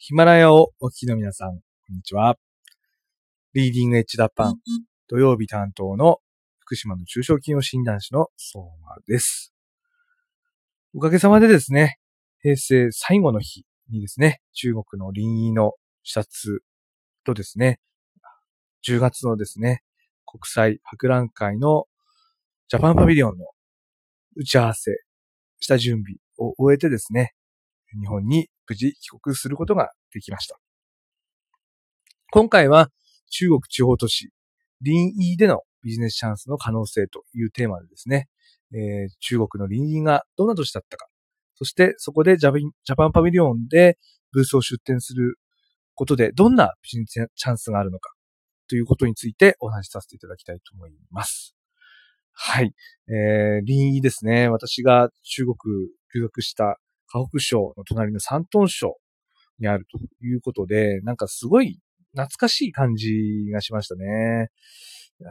ヒマラヤをお聞きの皆さん、こんにちは。リーディングエッジダパン、土曜日担当の福島の中小企業診断士の相馬です。おかげさまでですね、平成最後の日にですね、中国の臨沂の視察とですね、10月のですね、国際博覧会のジャパンパビリオンの打ち合わせした準備を終えてですね、日本に無事帰国することができました。今回は中国地方都市、臨沂でのビジネスチャンスの可能性というテーマでですね、えー、中国の臨沂がどんな都市だったか、そしてそこでジャパンパビリオンでブースを出展することでどんなビジネスチャンスがあるのかということについてお話しさせていただきたいと思います。はい。えー、臨沂ですね。私が中国留学した河北省の隣の山東省にあるということで、なんかすごい懐かしい感じがしましたね。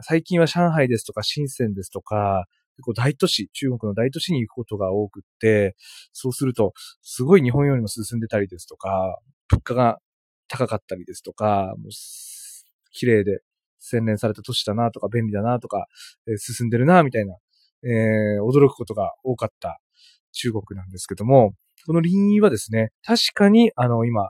最近は上海ですとか深センですとか、結構大都市、中国の大都市に行くことが多くって、そうすると、すごい日本よりも進んでたりですとか、物価が高かったりですとか、もう綺麗で洗練された都市だなとか、便利だなとか、えー、進んでるなみたいな、えー、驚くことが多かった中国なんですけども、この臨沂はですね、確かに、あの、今、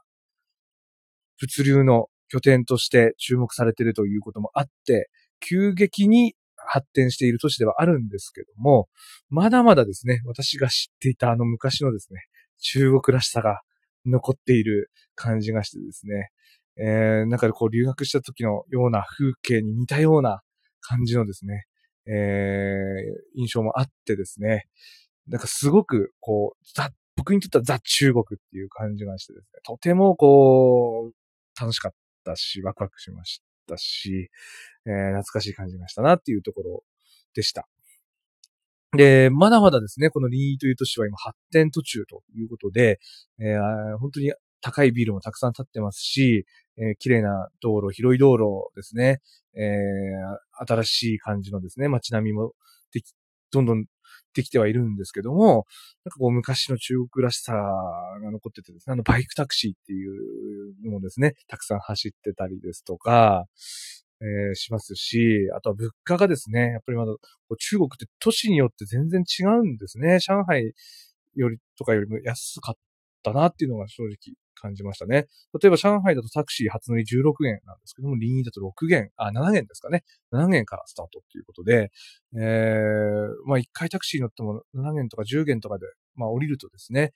物流の拠点として注目されているということもあって、急激に発展している都市ではあるんですけども、まだまだですね、私が知っていたあの昔のですね、中国らしさが残っている感じがしてですね、えー、なんかこう留学した時のような風景に似たような感じのですね、えー、印象もあってですね、なんかすごくこう、ザ僕にとってはザ・中国っていう感じがしてですね、とてもこう、楽しかったし、ワクワクしましたし、えー、懐かしい感じがしたなっていうところでした。で、まだまだですね、このリーという都市は今発展途中ということで、えー、本当に高いビルもたくさん建ってますし、えー、綺麗な道路、広い道路ですね、えー、新しい感じのですね、街並みもでき、どんどんできてはいるんですけども、なんかこう昔の中国らしさが残っててですね、あのバイクタクシーっていうのもですね、たくさん走ってたりですとか、えー、しますし、あとは物価がですね、やっぱりまだ中国って都市によって全然違うんですね。上海よりとかよりも安かったなっていうのが正直感じましたね。例えば上海だとタクシー初乗り16元なんですけども、臨沂だと6元、あ、7元ですかね。7元からスタートっていうことで、えー、まあ1回タクシー乗っても7元とか10元とかで、まあ降りるとですね、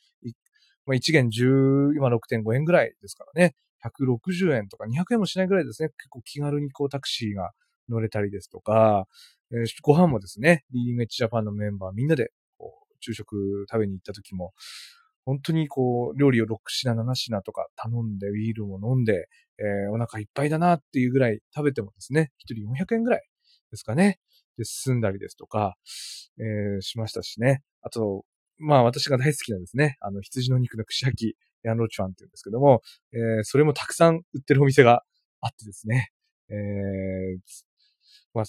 まあ、1元10、今6.5円ぐらいですからね、160円とか200円もしないぐらいですね、結構気軽にこうタクシーが乗れたりですとか、えー、ご飯もですね、リーディングエッジジャパンのメンバーみんなでこう昼食食べに行った時も、本当にこう、料理を6品、7品とか頼んで、ビールも飲んで、えー、お腹いっぱいだなっていうぐらい食べてもですね、1人400円ぐらいですかね。で、進んだりですとか、えー、しましたしね。あと、まあ私が大好きなですね、あの、羊の肉の串焼き、ヤンローチュアンって言うんですけども、えー、それもたくさん売ってるお店があってですね、えー、まあ、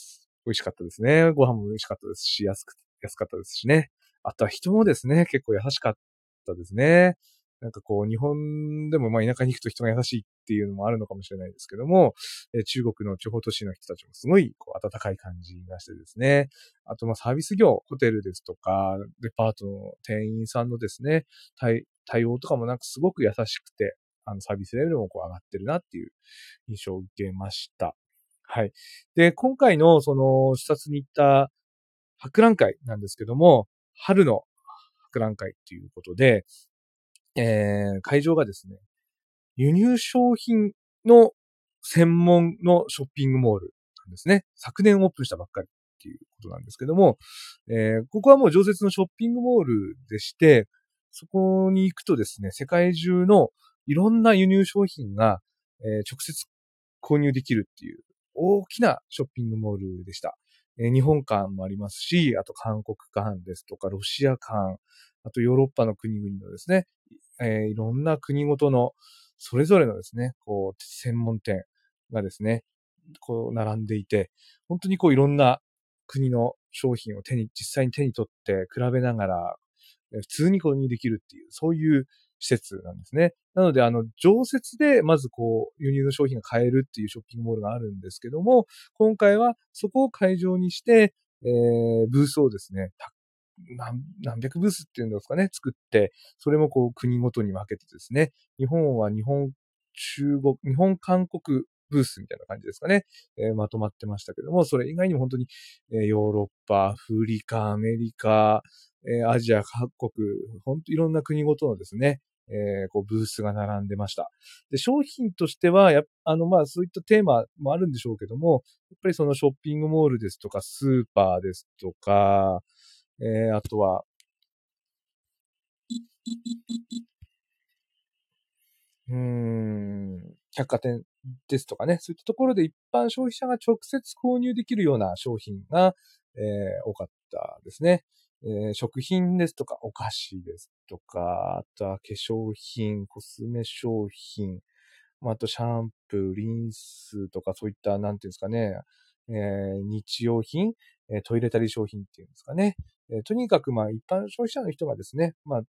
美味しかったですね。ご飯も美味しかったですし、安く、安かったですしね。あとは人もですね、結構優しかったったですね。なんかこう、日本でもまあ田舎に行くと人が優しいっていうのもあるのかもしれないですけども、え中国の地方都市の人たちもすごいこう温かい感じがしてですね。あとまあサービス業、ホテルですとか、デパートの店員さんのですね、対対応とかもなんかすごく優しくて、あのサービスレベルもこう上がってるなっていう印象を受けました。はい。で、今回のその視察に行った博覧会なんですけども、春の博覧会ということで、えー、会場がですね、輸入商品の専門のショッピングモールなんですね。昨年オープンしたばっかりっていうことなんですけども、えー、ここはもう常設のショッピングモールでして、そこに行くとですね、世界中のいろんな輸入商品が、えー、直接購入できるっていう大きなショッピングモールでした。日本館もありますし、あと韓国館ですとか、ロシア館、あとヨーロッパの国々のですね、えー、いろんな国ごとの、それぞれのですね、こう、専門店がですね、こう、並んでいて、本当にこう、いろんな国の商品を手に、実際に手に取って比べながら、普通に購入できるっていう、そういう施設なんですね。なので、あの、常設で、まずこう、輸入の商品が買えるっていうショッピングモールがあるんですけども、今回はそこを会場にして、えー、ブースをですね、何何百ブースっていうんですかね、作って、それもこう国ごとに分けてですね、日本は日本、中国、日本、韓国ブースみたいな感じですかね、えー、まとまってましたけども、それ以外にも本当に、えー、ヨーロッパ、アフリカ、アメリカ、えー、アジア各国、本当いろんな国ごとのですね、えー、こうブースが並んでました。で、商品としては、やあの、まあ、そういったテーマもあるんでしょうけども、やっぱりそのショッピングモールですとか、スーパーですとか、えー、あとは、うん、百貨店ですとかね、そういったところで一般消費者が直接購入できるような商品が、えー、多かったですね。えー、食品ですとか、お菓子ですとか、あとは化粧品、コスメ商品、あとシャンプー、リンスとかそういった、なんていうんですかね、えー、日用品、えトイレタリ商品っていうんですかね。えとにかく、まあ、一般消費者の人がですね、まあ、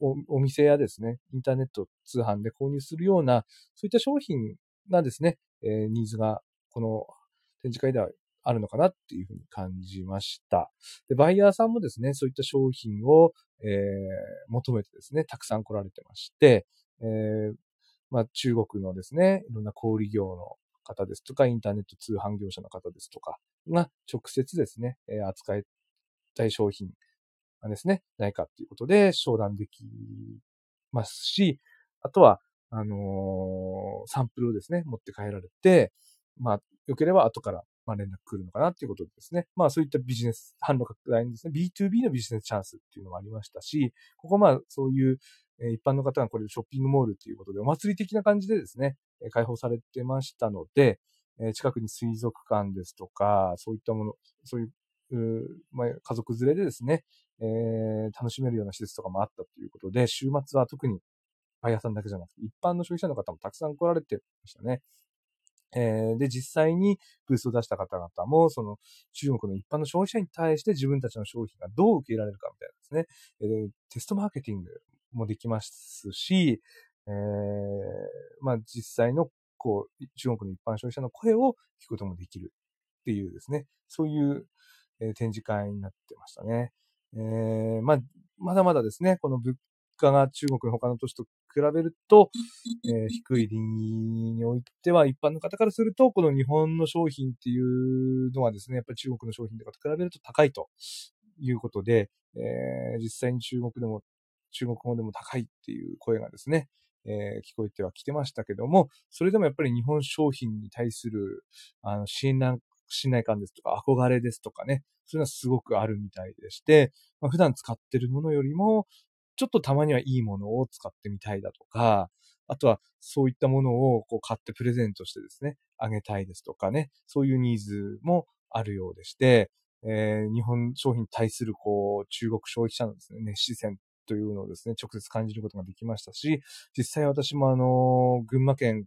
おお店やですね、インターネット通販で購入するような、そういった商品がですね、えニーズがこの展示会ではあるのかなっていうふうに感じました。で、バイヤーさんもですね、そういった商品を、えー、求めてですね、たくさん来られてまして、えー、まあ、中国のですね、いろんな小売業の方ですとか、インターネット通販業者の方ですとかが直接ですね、え扱いたい商品がですね、ないかっていうことで商談できますし、あとは、あのー、サンプルをですね、持って帰られて、まあ、良ければ後から、まあ、連絡来るのかなっていうことでですね。まあ、そういったビジネス、販路拡大にですね、B2B のビジネスチャンスっていうのもありましたし、ここまあ、そういう、一般の方がこれショッピングモールっていうことで、お祭り的な感じでですね、開放されてましたので、近くに水族館ですとか、そういったもの、そういうまあ、家族連れでですね、えー、楽しめるような施設とかもあったということで、週末は特にバイヤーさんだけじゃなくて、一般の消費者の方もたくさん来られてましたね。えー、で、実際にブースを出した方々も、その中国の一般の消費者に対して自分たちの商品がどう受け入れられるかみたいなですね、えー、テストマーケティングもできますし、えー、まあ実際のこう、中国の一般消費者の声を聞くこともできるっていうですね、そういうえ展示会になってましたね。えー、まあ、まだまだですね、この物価が中国の他の都市と比べると、えー、低い倫理においては、一般の方からすると、この日本の商品っていうのはですね、やっぱり中国の商品とかと比べると高いということで、えー、実際に中国でも、中国語でも高いっていう声がですね、えー、聞こえてはきてましたけども、それでもやっぱり日本商品に対する、あの、信頼信頼感ですとか、憧れですとかね、そういうのはすごくあるみたいでして、まあ、普段使ってるものよりも、ちょっとたまにはいいものを使ってみたいだとか、あとはそういったものをこう買ってプレゼントしてですね、あげたいですとかね、そういうニーズもあるようでして、えー、日本商品に対するこう中国消費者のですね、熱視線というのをですね、直接感じることができましたし、実際私もあの、群馬県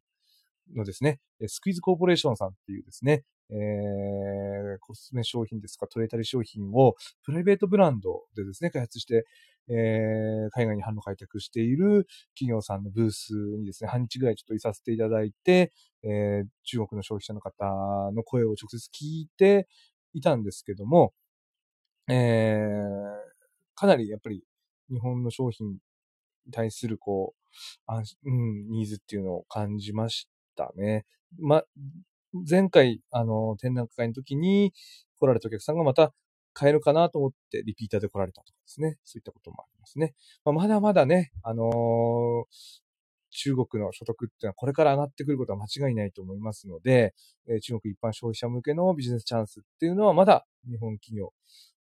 のですね、スクイズコーポレーションさんっていうですね、えー、コスメ商品ですか、トレータリー商品をプライベートブランドでですね、開発して、えー、海外に販路開拓している企業さんのブースにですね、半日ぐらいちょっといさせていただいて、えー、中国の消費者の方の声を直接聞いていたんですけども、えー、かなりやっぱり日本の商品に対するこう、うん、ニーズっていうのを感じましたね。ま、前回、あの、展覧会の時に来られたお客さんがまた買えるかなと思ってリピーターで来られたとかですね。そういったこともありますね。まあ、まだまだね、あのー、中国の所得っていうのはこれから上がってくることは間違いないと思いますので、え中国一般消費者向けのビジネスチャンスっていうのはまだ日本企業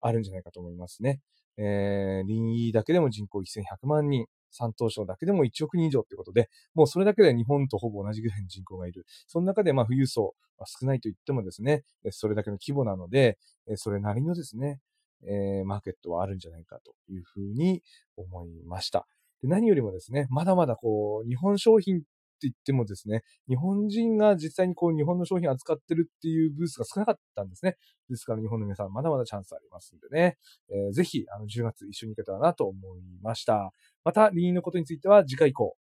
あるんじゃないかと思いますね。えー、林医だけでも人口1100万人、山東省だけでも1億人以上ってことで、もうそれだけで日本とほぼ同じぐらいの人口がいる。その中で、まあ、富裕層、は少ないと言ってもですね、それだけの規模なので、それなりのですね、えー、マーケットはあるんじゃないかというふうに思いました。で何よりもですね、まだまだこう、日本商品って言ってもですね、日本人が実際にこう日本の商品を扱ってるっていうブースが少なかったんですね。ですから日本の皆さんまだまだチャンスありますんでね、えー、ぜひあの10月一緒に行けたらなと思いました。また、リーンのことについては次回以降、